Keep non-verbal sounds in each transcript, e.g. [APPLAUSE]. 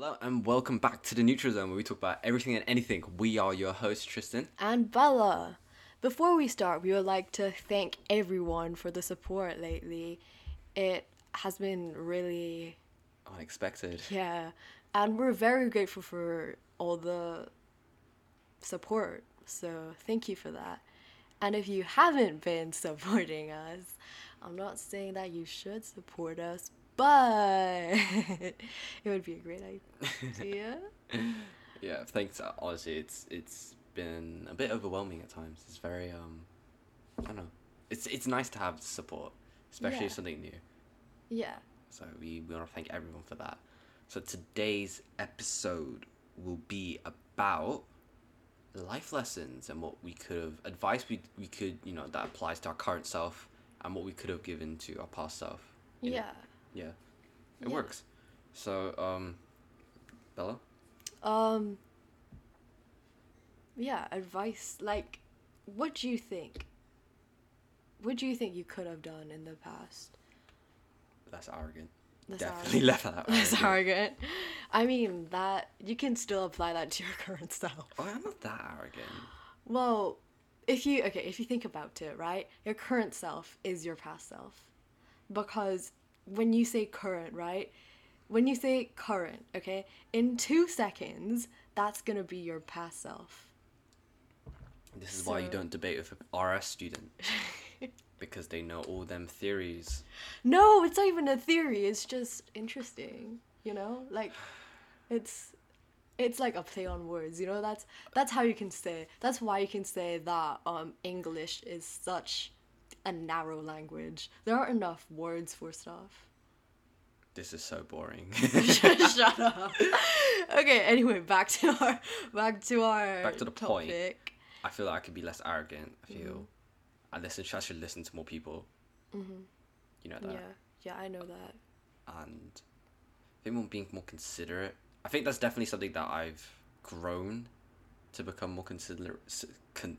Hello and welcome back to the Neutral Zone where we talk about everything and anything. We are your host Tristan. and Bella. Before we start, we would like to thank everyone for the support lately. It has been really, Unexpected. yeah, and we're very grateful for all the support. So, thank you for that. And if you haven't been [LAUGHS] supporting us, I'm not saying that you should support us, but [LAUGHS] it would be a great idea. [LAUGHS] Yeah, thanks. Honestly, it's it's been a bit overwhelming at times. It's very um, I don't know. It's it's nice to have support, especially Yeah. something new. yeah. So we, we want to thank everyone for that. So today's episode will be about life lessons and what we could have advice we we could you know that applies to our current self and what we could have given to our past self. Yeah. know? Yeah. It Yeah. works. So um, Bella. Um. Yeah, advice. Like, what do you think? What do you think you could have done in the past? That's arrogant. That's Definitely left that [LAUGHS] That's arrogant. arrogant. I mean, that you can still apply that to your [LAUGHS] current self. Oh, I'm not that arrogant. Well, if you okay, if you think about it, right, your current self is your past self, because when you say current, right, when you say current, okay, in two seconds, that's gonna be your past self. This is why you don't debate with a RS student. [LAUGHS] because they know all them theories. No, it's not even a theory. It's just interesting. You know, like it's it's like a play on words. You know, that's that's how you can say. That's why you can say that um English is such a narrow language. There aren't enough words for stuff. This is so boring. [LAUGHS] [LAUGHS] Shut up. Okay. Anyway, back to our back to our Back to the point. I feel like I could be less arrogant. I feel I listen. I should listen to more people. Mm-hmm. You know that, Yeah, yeah, I know that. and I think more being more considerate. I think that's definitely something that I've grown to become more considerate. Con,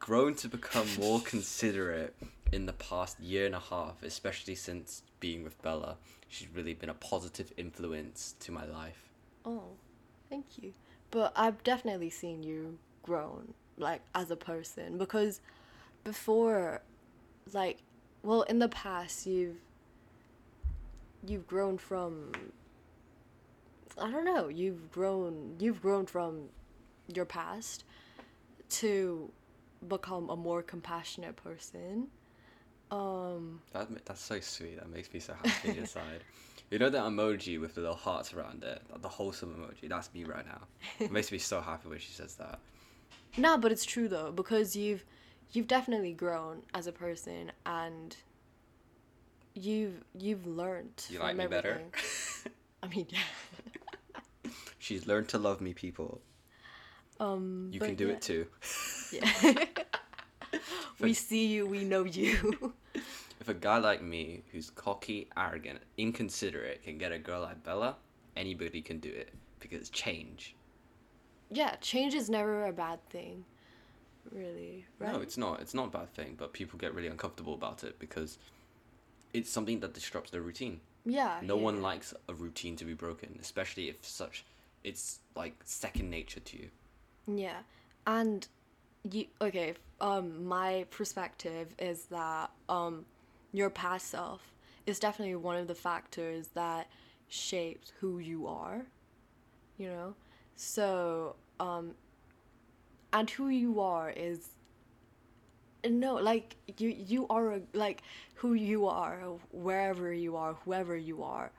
grown to become more considerate in the past year and a half, especially since being with Bella. She's really been a positive influence to my life. Oh, thank you. But I've definitely seen you grown, like as a person, because before, like, well, in the past, you've you've grown from. I don't know. You've grown. You've grown from your past to become a more compassionate person. Um. That that's so sweet. That makes me so happy inside. [LAUGHS] You know that emoji with the little hearts around it, the wholesome emoji. That's me right now. It makes me so happy when she says that. [LAUGHS] No, but it's true though because you've you've definitely grown as a person and you've you've learned. You from like me better? [LAUGHS] I mean, yeah. She's learned to love me, people. Um, You can do yeah. it too. [LAUGHS] Yeah. [LAUGHS] we see you. We know you. [LAUGHS] If a guy like me, who's cocky, arrogant, inconsiderate, can get a girl like Bella, anybody can do it because change. yeah, change is never a bad thing. Really, right? No, it's not. It's not a bad thing, but people get really uncomfortable about it because it's something that disrupts their routine. yeah. No yeah. one likes a routine to be broken, especially if such it's like second nature to you. Yeah. And you okay, um my perspective is that um your past self is definitely one of the factors that shapes who you are. You know? So, um and who you are is no, like you you are like who you are, wherever you are, whoever you are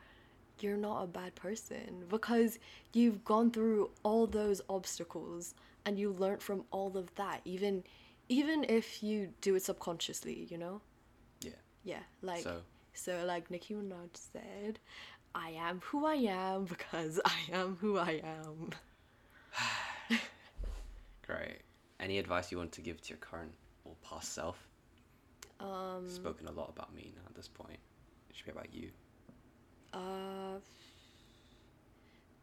you're not a bad person because you've gone through all those obstacles and you learned from all of that even even if you do it subconsciously you know Yeah. yeah like So- so like Nicki Minaj said I am who I am because I am who I am [SIGHS] Great. Any advice you want to give to your current or past self? um Spoken a lot about me now at this point. It should be about you. Uh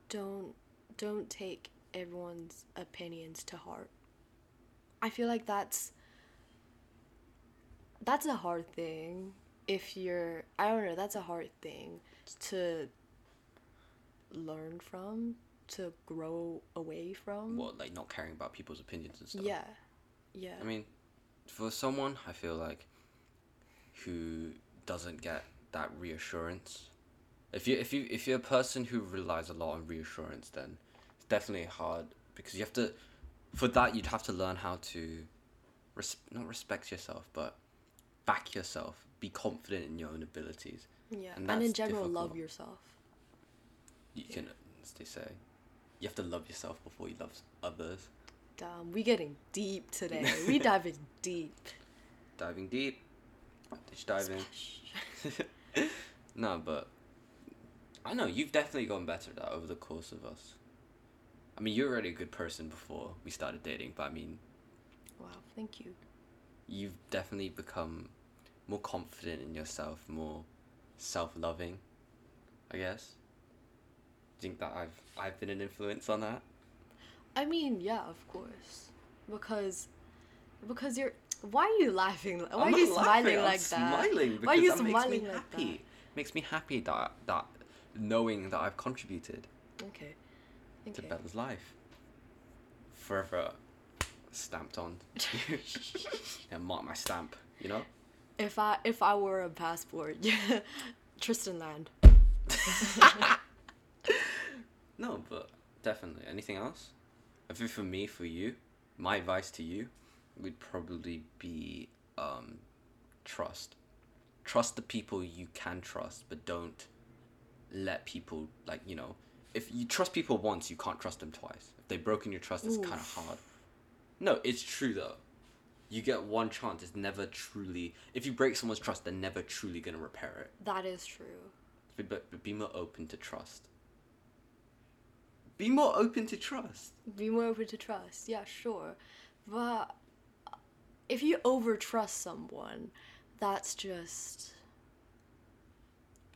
don't don't take everyone's opinions to heart i feel like that's that's a hard thing if you're i don't know that's a hard thing to learn from, to grow away from. What like not caring about people's opinions and stuff. Yeah, yeah. I mean, for someone I feel like who doesn't get that reassurance, if you if you if you're a person who relies a lot on reassurance, then it's definitely hard because you have to. For that, you'd have to learn how to, res- not respect yourself, but back yourself. Be confident in your own abilities. yeah, and and, in general, love yourself. You can, as they say, you have to love yourself before you love others. Damn, we're getting deep today. [LAUGHS] we diving deep. Diving deep, ditch diving. [LAUGHS] no, but I know you've definitely gotten better at that over the course of us. I mean, you're already a good person before we started dating, but I mean, Wow, thank you. you've definitely become more confident in yourself, more self-loving. I guess. Do you think that I've I've been an influence on that? I mean, yeah, of course, because because you're. Why are you laughing? Why I'm are you smiling laughing, like I'm that? Smiling because Why are you that makes me like happy. Makes me happy that that knowing that I've contributed. that? Okay. to Okay. Bella's life. Forever stamped on. [LAUGHS] [LAUGHS] and mark my stamp, you know? If I if I were a passport, yeah, [LAUGHS] Tristan Land. No, but definitely. Anything else? I think for me, for you, my advice to you would probably be um, trust. Trust the people you can trust, but don't let people, like, you know, if you trust people once, you can't trust them twice. If they've broken your trust, it's kind of hard. No, it's true though. You get one chance. It's never truly. If you break someone's trust, they're never truly gonna repair it. That is true. But, but, but be more open to trust. Be more open to trust. Be more open to trust. Yeah, sure, but uh, if you over trust someone, that's just.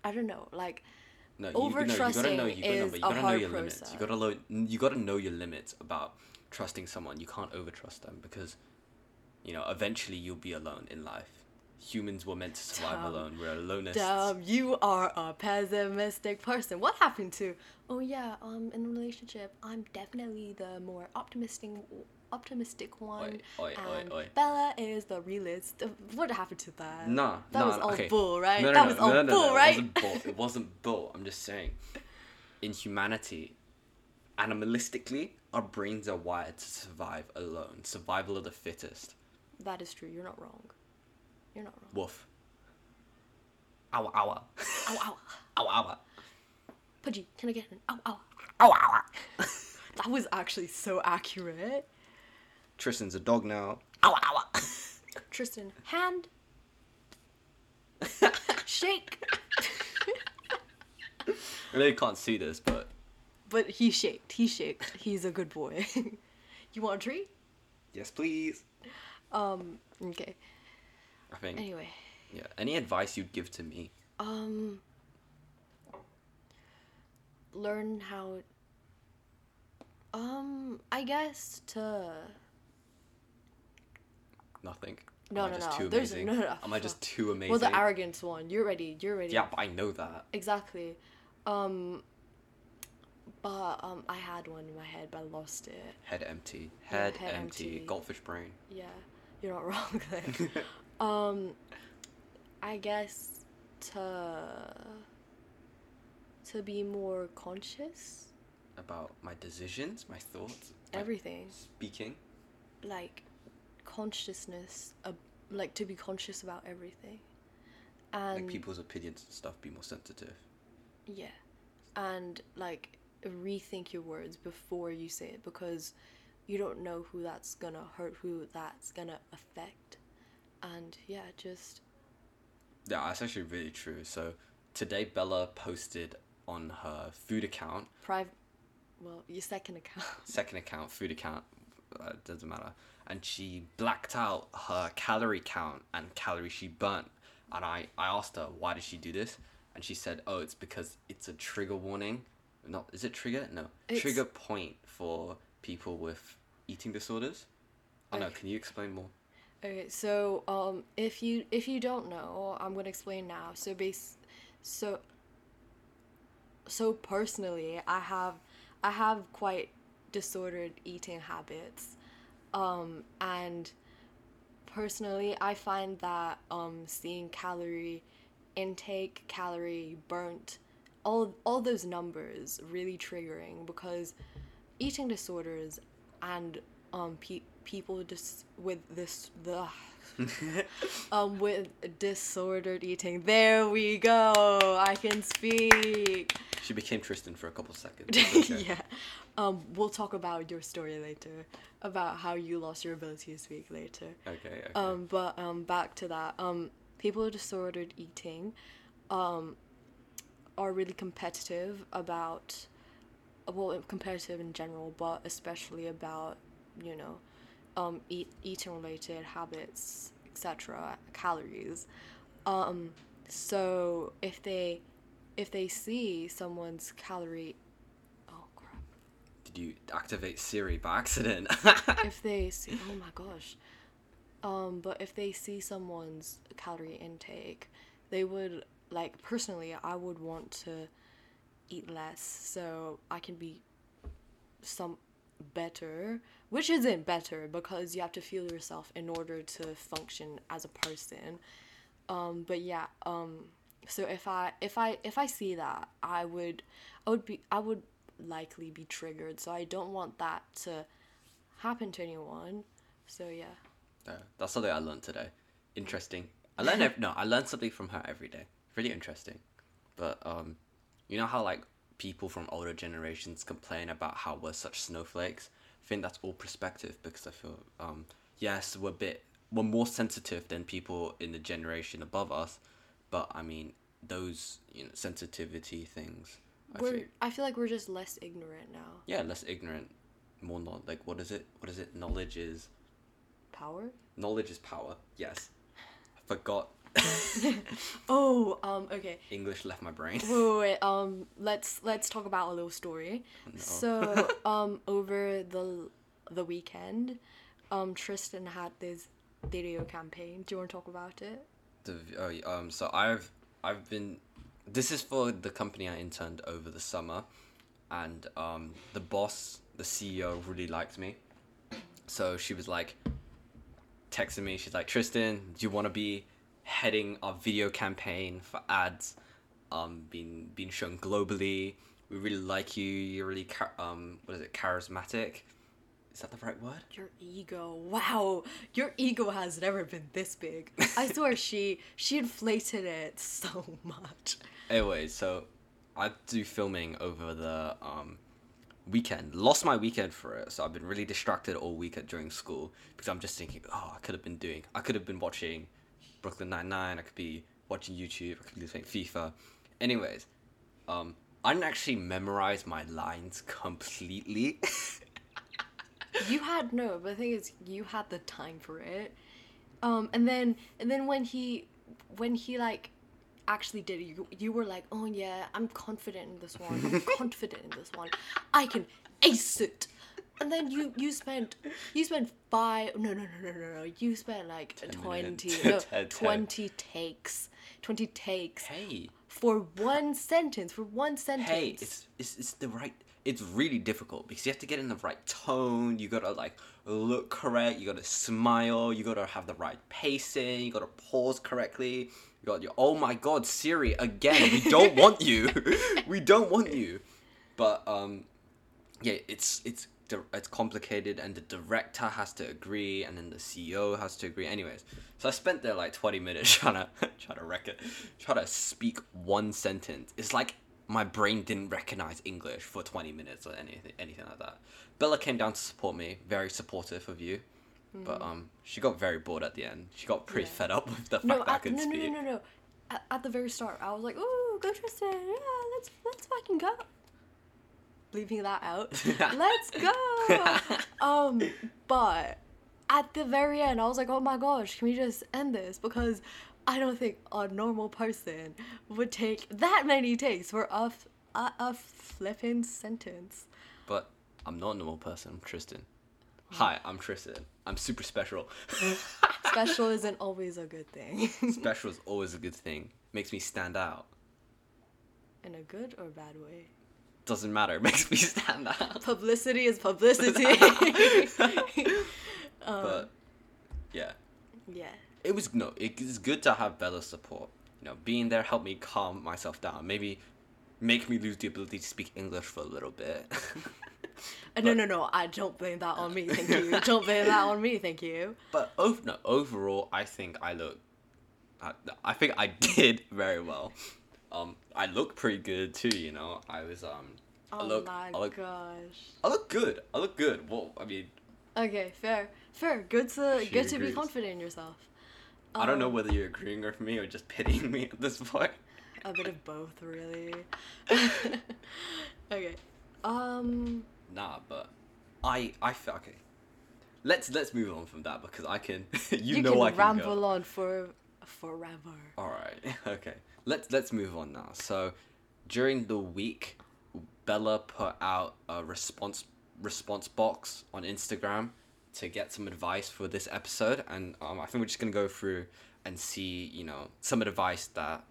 I don't know, like No, you, know, you gotta know. You gotta, know, Over-trusting but you is gotta a know hard your limits. You process. gotta lo- You gotta know your limits about trusting someone. You can't over trust them because, you know, eventually you'll be alone in life. Humans were meant to survive Damn. alone. We're aloneists. Damn, you are a pessimistic person. What happened to? Oh yeah, um, in a relationship, I'm definitely the more optimistic, optimistic one, oi, oi, and oi. Bella is the realist. What happened to that? Nah, that nah, was all okay. bull, right? No, no, that no, was all no, no, bull, no, right? It wasn't bull. It wasn't bull. I'm just saying. In humanity, animalistically, our brains are wired to survive alone. Survival of the fittest. That is true. You're not wrong. You're not wrong. Woof. Ow, ow, Ow, ow. ow, ow, Pudgy, can I get an ow, ow? ow, ow. [LAUGHS] That was actually so accurate. Tristan's a dog now. Ow, ow. [LAUGHS] Tristan, hand. Shake. I know you can't see this, but But he shaked. He shaked. He's a good boy. [LAUGHS] you want a treat? yes, please. Um, okay. I think. Anyway, Yeah. Any advice you'd give to me? um, learn how. Um, I guess to. Nothing. No, no, no. There's amazing? no, no. Am I just [LAUGHS] too amazing? Well, the arrogance one. You're ready. You're ready. Yeah, but I know that. Exactly. Um. But um, I had one in my head, but I lost it. Head empty. Yeah, Head, head empty. empty. Goldfish brain. Yeah, you're not [LAUGHS] wrong there. [LAUGHS] um, I guess to to be more conscious, About my decisions, my thoughts, my everything speaking. like consciousness, uh, like to be conscious about everything, and like people's opinions and stuff. Be more sensitive. yeah, and like rethink your words before you say it because you don't know who that's gonna hurt, who that's gonna affect, and yeah, just Yeah, that's actually really true. So today Bella posted on her food account, private. Well, your second account. second account, food account, uh, doesn't matter, and she blacked out her calorie count and calories she burnt. And I, I asked her why did she do this, and she said, oh, it's because it's a trigger warning. Not is it trigger? No, It's- trigger point for people with eating disorders. I know. Okay. Can you explain more? Okay, so um, if you if you don't know, I'm gonna explain now. So base, so so personally, I have I have quite disordered eating habits, um, and personally, I find that um, seeing calorie intake, calorie burnt, all all those numbers really triggering because eating disorders and um pe- people just with this the [LAUGHS] um with disordered eating. There we go. I can speak. She became Tristan for a couple seconds. [LAUGHS] Okay. yeah. Um, we'll talk about your story later, about how you lost your ability to speak later. Okay. Okay. Um, but um, back to that. Um, people with disordered eating, um, are really competitive about, well, competitive in general, but especially about, you know, um, eat eating related habits, etc. Calories. Um, so if they, if they see someone's calorie, oh crap. Did you activate Siri by accident? [LAUGHS] if they see [LAUGHS] oh my gosh um but if they see someone's calorie intake they would like personally i would want to eat less so i can be some better which isn't better because you have to feel yourself in order to function as a person um but yeah um so if i if i if i see that i would i would be i would likely be triggered so i don't want that to happen to anyone so yeah Uh, that's something I learned today. Interesting. I learn ev- [LAUGHS] no, I learn something from her every day. Really interesting. But um, you know how like people from older generations complain about how we're such snowflakes. I think that's all perspective because I feel um, yes, we're a bit we're more sensitive than people in the generation above us, but I mean those you know sensitivity things. I we're feel, i feel like we're just less ignorant now yeah, less ignorant, more not like what is it? What is it? Knowledge is power knowledge is power. Yes, I forgot. [LAUGHS] oh um okay English left my brain. wait, wait, wait um let's let's talk about a little story so um over the the weekend um tristan had this video campaign do you want to talk about it The, oh, um, so I've I've been. This is for the company I interned over the summer, and um, the boss, the CEO, really liked me. So she was like, texting me. She's like, Tristan, do you want to be heading our video campaign for ads? Um, being being shown globally. We really like you. You're really char- um, what is it? Charismatic. Is that the right word? your ego wow your ego has never been this big i swear she she inflated it so much Anyway, so I do filming over the um, weekend. Lost my weekend for it, so I've been really distracted all weekend during school because I'm just thinking, oh, I could have been doing, I could have been watching Brooklyn Nine Nine. I could be watching YouTube. I could be playing FIFA. Anyways, um, I didn't actually memorize my lines completely. [LAUGHS] you had no but the thing is you had the time for it um and then and then when he when he like actually did it you, you were like oh yeah i'm confident in this one i'm [LAUGHS] confident in this one i can ace it and then you you spent you spent five no no no no no no you spent like 20 minutes. [LAUGHS] no, Ten- ten. 20 takes 20 takes hey, for one sentence for one sentence hey, it's, it's it's the right. It's really difficult because you have to get in the right tone. You gotta like look correct. You gotta smile. You gotta have the right pacing. You gotta pause correctly. You got your oh my god Siri again. We don't want you. [LAUGHS] [LAUGHS] we don't want you. But um, yeah, it's it's it's complicated, and the director has to agree, and then the CEO has to agree. Anyways, so I spent there like twenty minutes trying to trying to wreck it, trying to speak one sentence. It's like my brain didn't recognize English for twenty minutes or anything anything like that. Bella came down to support me, very supportive of you. But um, she got very bored at the end. She got pretty Yeah. fed up [LAUGHS] with the fact no, that I could no, no, no, no, no. At, at the very start, I was like, "Ooh, go Tristan! Yeah, let's let's fucking go." Leaving that out, [LAUGHS] let's go. [LAUGHS] um, but at the very end, I was like, "Oh my gosh, can we just end this?" Because I don't think a normal person would take that many takes for a f- a, a flipping sentence. But I'm not a normal person. I'm Tristan. Hi, I'm Tristan. I'm super special. [LAUGHS] Special isn't always a good thing. special is always a good thing. Makes me stand out. In a good or bad way? Doesn't matter. [LAUGHS] It makes me stand out. Publicity is publicity. [LAUGHS] um, But yeah, yeah. it was no. It is good to have Bella's support. You know, being there helped me calm myself down. Maybe make me lose the ability to speak English for a little bit. [LAUGHS] Uh, no, no, no. I don't blame that on me. Thank you. don't blame that on me. Thank you. But ov- no, overall, I think I look. I, I think I did very well. Um, I look pretty good too. You know, I was um. I Oh look, my I look, gosh. I look good. I look good. Well, I mean, Okay, fair, fair. Good to good to be confident in yourself. I don't know Um, whether you're agreeing with me or just [LAUGHS] pitying me at this point. A bit of both, really. [LAUGHS] okay. Um. Nah, but I I feel okay. Let's let's move on from that because I can. [LAUGHS] you, know can I can ramble go. on for forever. All right. Okay. Let's let's move on now. So, during the week, Bella put out a response response box on Instagram to get some advice for this episode, and um, I think we're just gonna go through and see you know some advice that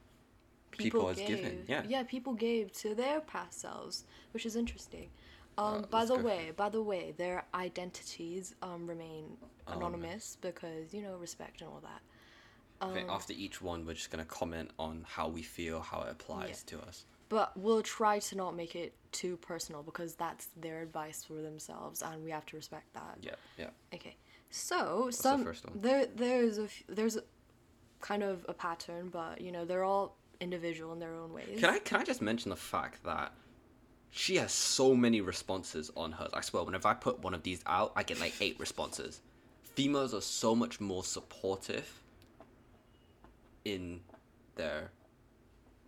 people, has given. Yeah. Yeah, people gave to their past selves, which is interesting. Um, Uh, by the way, by the way, their identities um remain Anonymous. anonymous because you know respect and all that. I think Um, after each one, we're just gonna comment on how we feel, how it applies to us. But we'll try to not make it too personal because that's their advice for themselves, and we have to respect that. Yeah. Yeah. Okay, so the some first one? there there's a there's a, kind of a pattern, but you know they're all individual in their own ways. Can I can I just mention the fact that she has so many responses on hers. I swear, whenever I put one of these out, I get like eight responses. Females are so much more supportive in their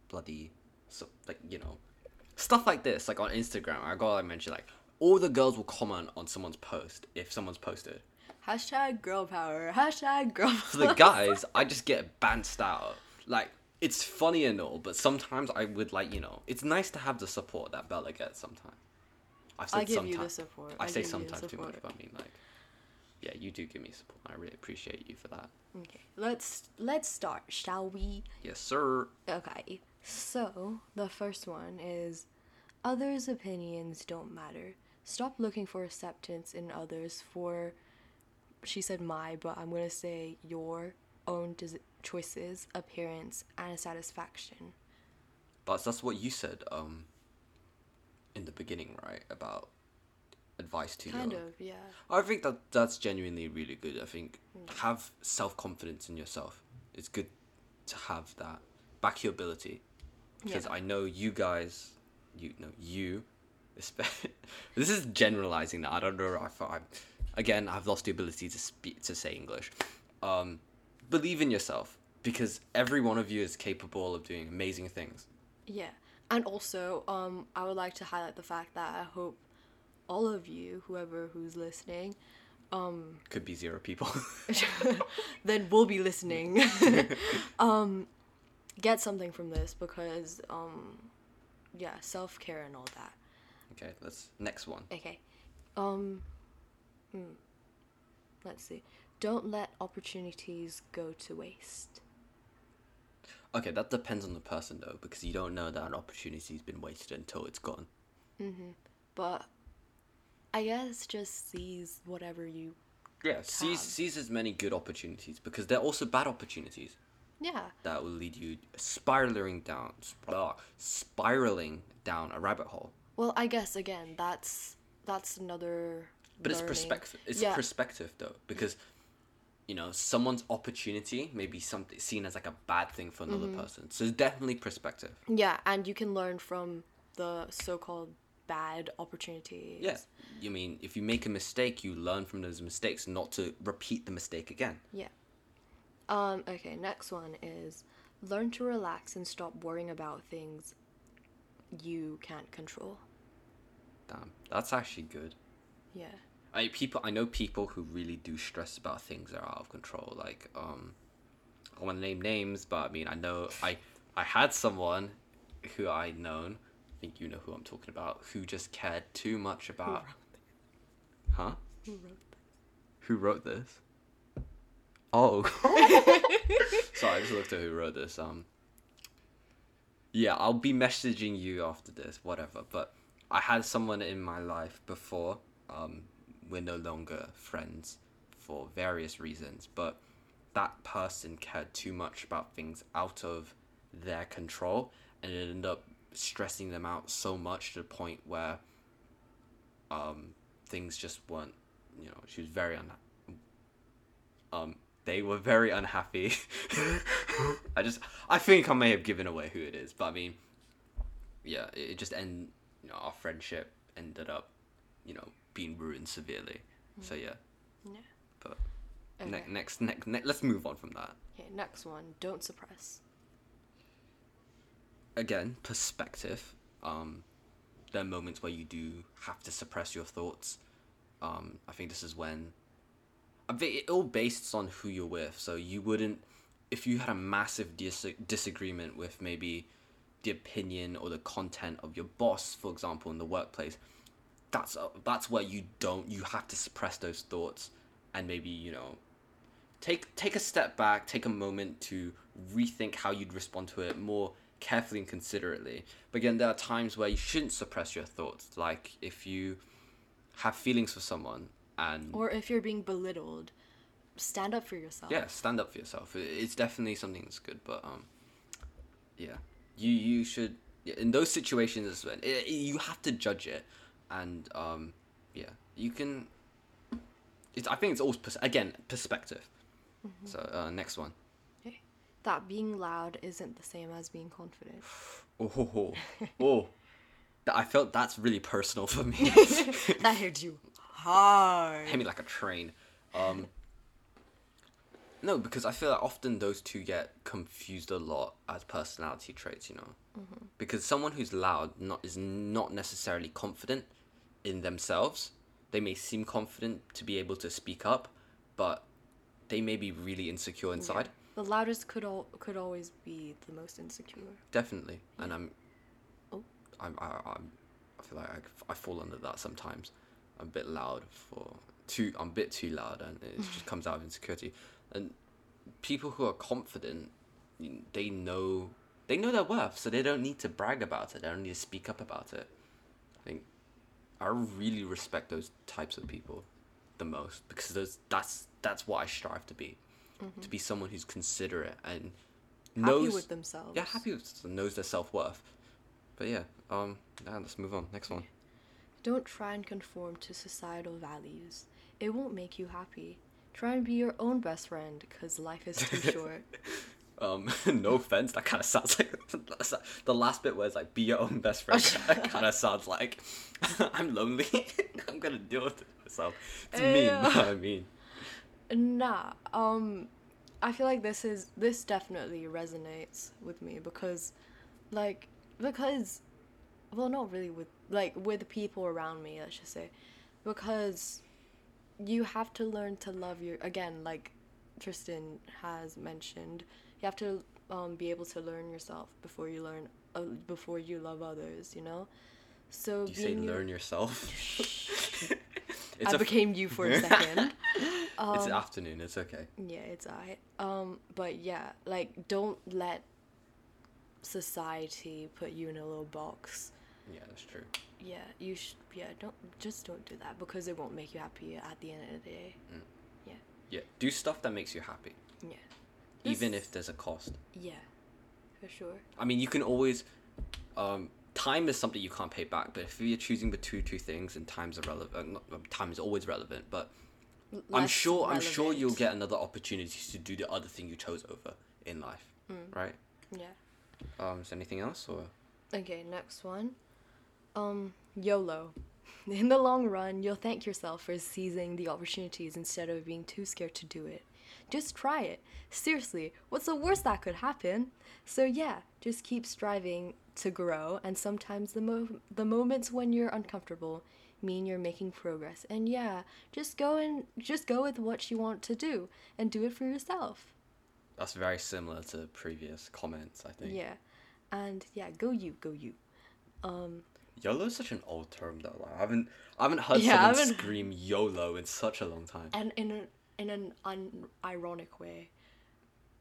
bloody so like you know stuff like this like on instagram i gotta mention like all the girls will comment on someone's post if someone's posted Hashtag girl power. Hashtag girl for the guys, I just get bounced out. Like it's funny and all, but sometimes I would like you know, it's nice to have the support that Bella gets sometimes. I've said I give you the sometimes. support. I, I say give you the sometimes too much, but I mean like, yeah, you do give me support. I really appreciate you for that. Okay, let's let's start, shall we? Yes, sir. Okay. So, the first one is others' opinions don't matter. Stop looking for acceptance in others for she said my, but I'm to say your own des- choices, appearance, and satisfaction. But that's what you said um in the beginning, right? About advice to you. Kind of, yeah. I think that that's genuinely really good. I think have self confidence in yourself. It's good to have that. Back your ability, because Yeah. I know you guys, you know you. espe- [LAUGHS] This is generalizing now. I don't know. if I, again, I've lost the ability to speak to say English. Um, believe in yourself because every one of you is capable of doing amazing things. Yeah. And also, um, I would like to highlight the fact that I hope all of you, whoever who's listening, um, Could be zero people. [LAUGHS] [LAUGHS] then we'll be listening, [LAUGHS] um, get something from this because, um, yeah, self care and all that. okay, let's next one. Okay. Um, hmm. Let's see. Don't let opportunities go to waste. Okay, that depends on the person though, because you don't know that an opportunity's been wasted until it's gone. Mhm. But I guess just seize whatever you. Yeah, seize seize as many good opportunities because they're also bad opportunities Yeah. that will lead you spiraling down, sp- spiraling down a rabbit hole. Well, I guess again that's that's another. But it's perspective. It's Yeah. perspective though, because you know someone's opportunity may be something seen as like a bad thing for another Mm-hmm. person. So it's definitely perspective. Yeah, and you can learn from the so-called bad opportunities. Yeah, you mean if you make a mistake, you learn from those mistakes, not to repeat the mistake again. Yeah. Um. Okay. Next one is learn to relax and stop worrying about things you can't control. Damn, that's actually good. Yeah. I people I know people who really do stress about things that are out of control. Like um, I don't to name names, but I mean I know I I had someone who I'd known. Think you know who I'm talking about. Who just cared too much about. Huh? Who wrote Who wrote this? Oh. [LAUGHS] [LAUGHS] Sorry, I just looked at who wrote this. Um. yeah, I'll be messaging you after this, whatever. But I had someone in my life before. Um, we're no longer friends for various reasons, but that person cared too much about things out of their control, and it ended up stressing them out so much to the point where um, things just weren't. You know, she was very un. Um, they were very unhappy. [LAUGHS] I just, I think I may have given away who it is, but I mean, yeah, it just end. You know, our friendship ended up, you know, being ruined severely. So yeah, Yeah. but Okay. ne- next, next, ne- let's move on from that. okay, next one. Don't suppress. Again, perspective. Um, there are moments where you do have to suppress your thoughts. Um, I think this is when. It all based on who you're with. So you wouldn't, if you had a massive dis- disagreement with maybe the opinion or the content of your boss, for example, in the workplace, that's uh, that's where you don't. You have to suppress those thoughts, and maybe you know, take take a step back, take a moment to rethink how you'd respond to it more carefully and considerately. But again, there are times where you shouldn't suppress your thoughts. Like if you have feelings for someone and Or if you're being belittled, stand up for yourself. yeah, stand up for yourself. It's definitely something that's good, but um, yeah, you you should in those situations when it, you have to judge it, and um, yeah, you can. It's I think it's all pers- again perspective. So uh, next one. That being loud isn't the same as being confident. Oh, oh. [LAUGHS] I felt that's really personal for me. [LAUGHS] that hit you hard. hit me like a train. Um, no, because I feel like often those two get confused a lot as personality traits, you know. Because someone who's loud not is not necessarily confident in themselves. They may seem confident to be able to speak up, but they may be really insecure inside. The loudest could al- could always be the most insecure. Definitely, and I'm, Oh. I'm, I, I'm, I feel like I, I fall under that sometimes. I'm a bit loud for too. I'm a bit too loud, and it [LAUGHS] just comes out of insecurity. And people who are confident, they know they know their worth, so they don't need to brag about it. They don't need to speak up about it. I think I really respect those types of people the most because those that's that's what I strive to be, to be someone who's considerate and Mm-hmm. Happy knows with themselves. yeah, happy with knows their self worth. But yeah, um, now let's move on. Next one. Don't try and conform to societal values. It won't make you happy. Try and be your own best friend, because life is too [LAUGHS] short. Um, [LAUGHS] no offense, that kind of sounds like [LAUGHS] the last bit was like be your own best friend. that kind of sounds like I'm lonely. I'm gonna deal with it myself. It's mean. I mean, Nah, um, I feel like this is this definitely resonates with me because, like, because, well, not really with like with people around me. Let's just say, because you have to learn to love your again, like Tristan has mentioned, you have to um be able to learn yourself before you learn uh, before you love others. You know, so you say learn [LAUGHS] yourself? [LAUGHS] I a became you for a second. [LAUGHS] it's Um, afternoon. It's okay. Yeah, it's alright. Um, but yeah, like don't let society put you in a little box. Yeah, that's true. Yeah, you should. Yeah, don't just don't do that because it won't make you happy at the end of the day. Yeah, Yeah. do stuff that makes you happy, Yeah, even This- if there's a cost. yeah, for sure. I mean, you can always. Um, time is something you can't pay back, but if you're choosing between two things and time's irrelevant, not, um, time is always relevant. But I'm sure I'm sure you'll get another opportunity to do the other thing you chose over in life, Mm. right? Yeah. Um, is there anything else or? Okay, next one. Um, YOLO. [LAUGHS] In the long run, you'll thank yourself for seizing the opportunities instead of being too scared to do it. Just try it. Seriously, what's the worst that could happen? So yeah, just keep striving to grow and sometimes the mo- the moments when you're uncomfortable mean you're making progress. And yeah, just go and just go with what you want to do and do it for yourself. That's very similar to previous comments, I think. Yeah. And yeah, go you, go you. Um YOLO is such an old term though. Like, I haven't I haven't heard Yeah, someone haven't- scream YOLO in such a long time. and in an in an unironic way,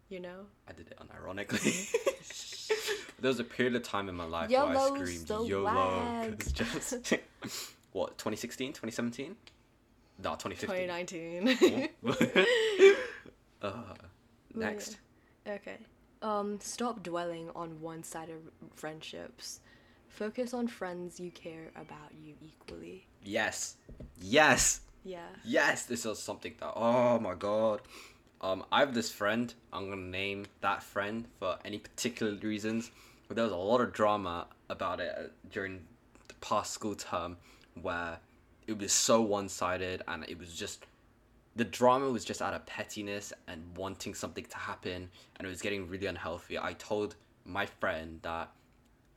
you know. I did it unironically. [LAUGHS] there was a period of time in my life where I screamed YOLO YOLO. 'cause wags. just [LAUGHS] what 2016, 2017? No, 2015. 2019. [LAUGHS] uh, next. okay. Um, stop dwelling on one-sided friendships. Focus on friends you care about you equally. Yes. Yes. Yeah. Yes, this is something that oh my god. Um, I have this friend. I'm gonna name that friend for any particular reasons. But there was a lot of drama about it uh, during the past school term, where it was so one-sided, and it was just the drama was just out of pettiness and wanting something to happen, and it was getting really unhealthy. I told my friend that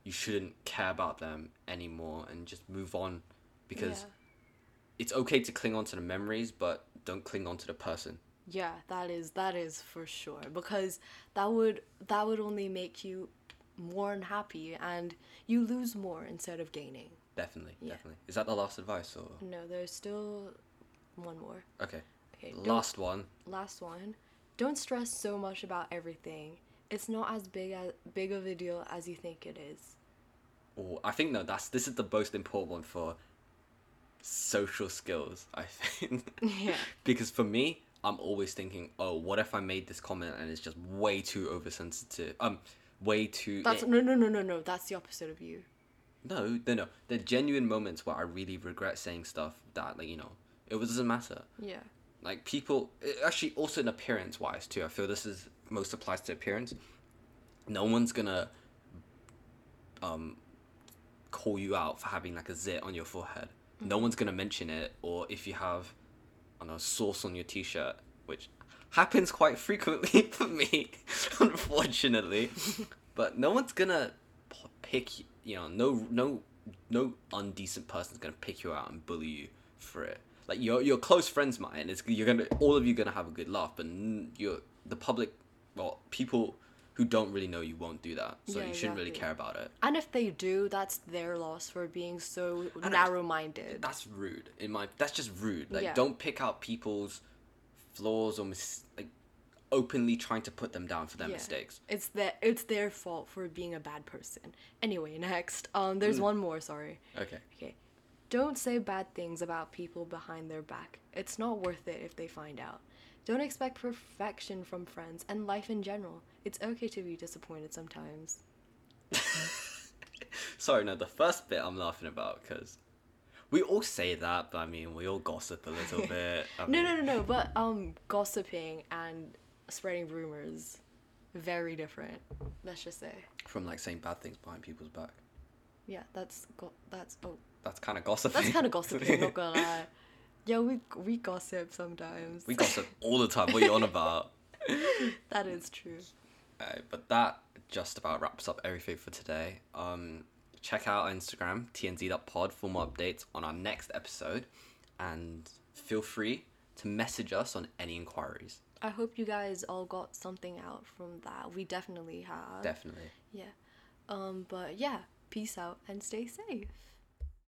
you shouldn't care about them anymore and just move on, because Yeah. it's okay to cling on to the memories, but don't cling on to the person. Yeah, that is that is for sure because that would that would only make you more unhappy and you lose more instead of gaining. Definitely, Yeah. definitely. Is that the last advice or No, there's still one more. okay? Okay, Last one. last one. Don't stress so much about everything. It's not as big as big of a deal as you think it is. Oh, I think no, that's this is the most important one for social skills. I think [LAUGHS] Yeah. [LAUGHS] because for me, I'm always thinking, oh, what if I made this comment and it's just way too oversensitive? Um, way too. That's eh, no no no no no. That's the opposite of you. No, no, no. There are genuine moments where I really regret saying stuff that, like, you know, it doesn't matter. Yeah. like people eh, actually also in appearance wise too i feel this is most applies to appearance no one's gonna um call you out for having like a zit on your forehead no one's gonna mention it or if you have i don't know sauce on your t-shirt which happens quite frequently [LAUGHS] for me [LAUGHS] unfortunately [LAUGHS] but no one's gonna pick y- you know no no no undecent person's gonna pick you out and bully you for it. Like your your close friends might and it's you're gonna all of you gonna have a good laugh but you're the public well people who don't really know you won't do that. So Yeah, you shouldn't really care about it. And if they do, that's their loss for being so narrow-minded. that's rude. In my that's just rude. Like Yeah. don't pick out people's flaws or mis- like openly trying to put them down for their Yeah. mistakes It's their it's their fault for being a bad person. Anyway, next. Um, there's one more. Sorry. okay Okay. Don't say bad things about people behind their back. It's not worth it if they find out. Don't expect perfection from friends and life in general. It's okay to be disappointed sometimes. [LAUGHS] Sorry, no, the first bit I'm laughing about because we all say that, but I mean, we all gossip a little [LAUGHS] bit. I No, no, no, no. But um, gossiping and spreading rumors, very different. Let's just say. From like saying bad things behind people's back. Yeah, that's go- that's oh, That's kind of gossiping. that's kind of gossiping. not gonna [LAUGHS] lie. Yeah, we we gossip sometimes. we gossip all the time. What are you on about? [LAUGHS] [LAUGHS] that is true. Uh, but that just about wraps up everything for today. Um, check out our Instagram, tnz.pod, for more updates on our next episode. And feel free to message us on any inquiries. I hope you guys all got something out from that. We definitely have. Definitely. Yeah. Um, but yeah, peace out and stay safe.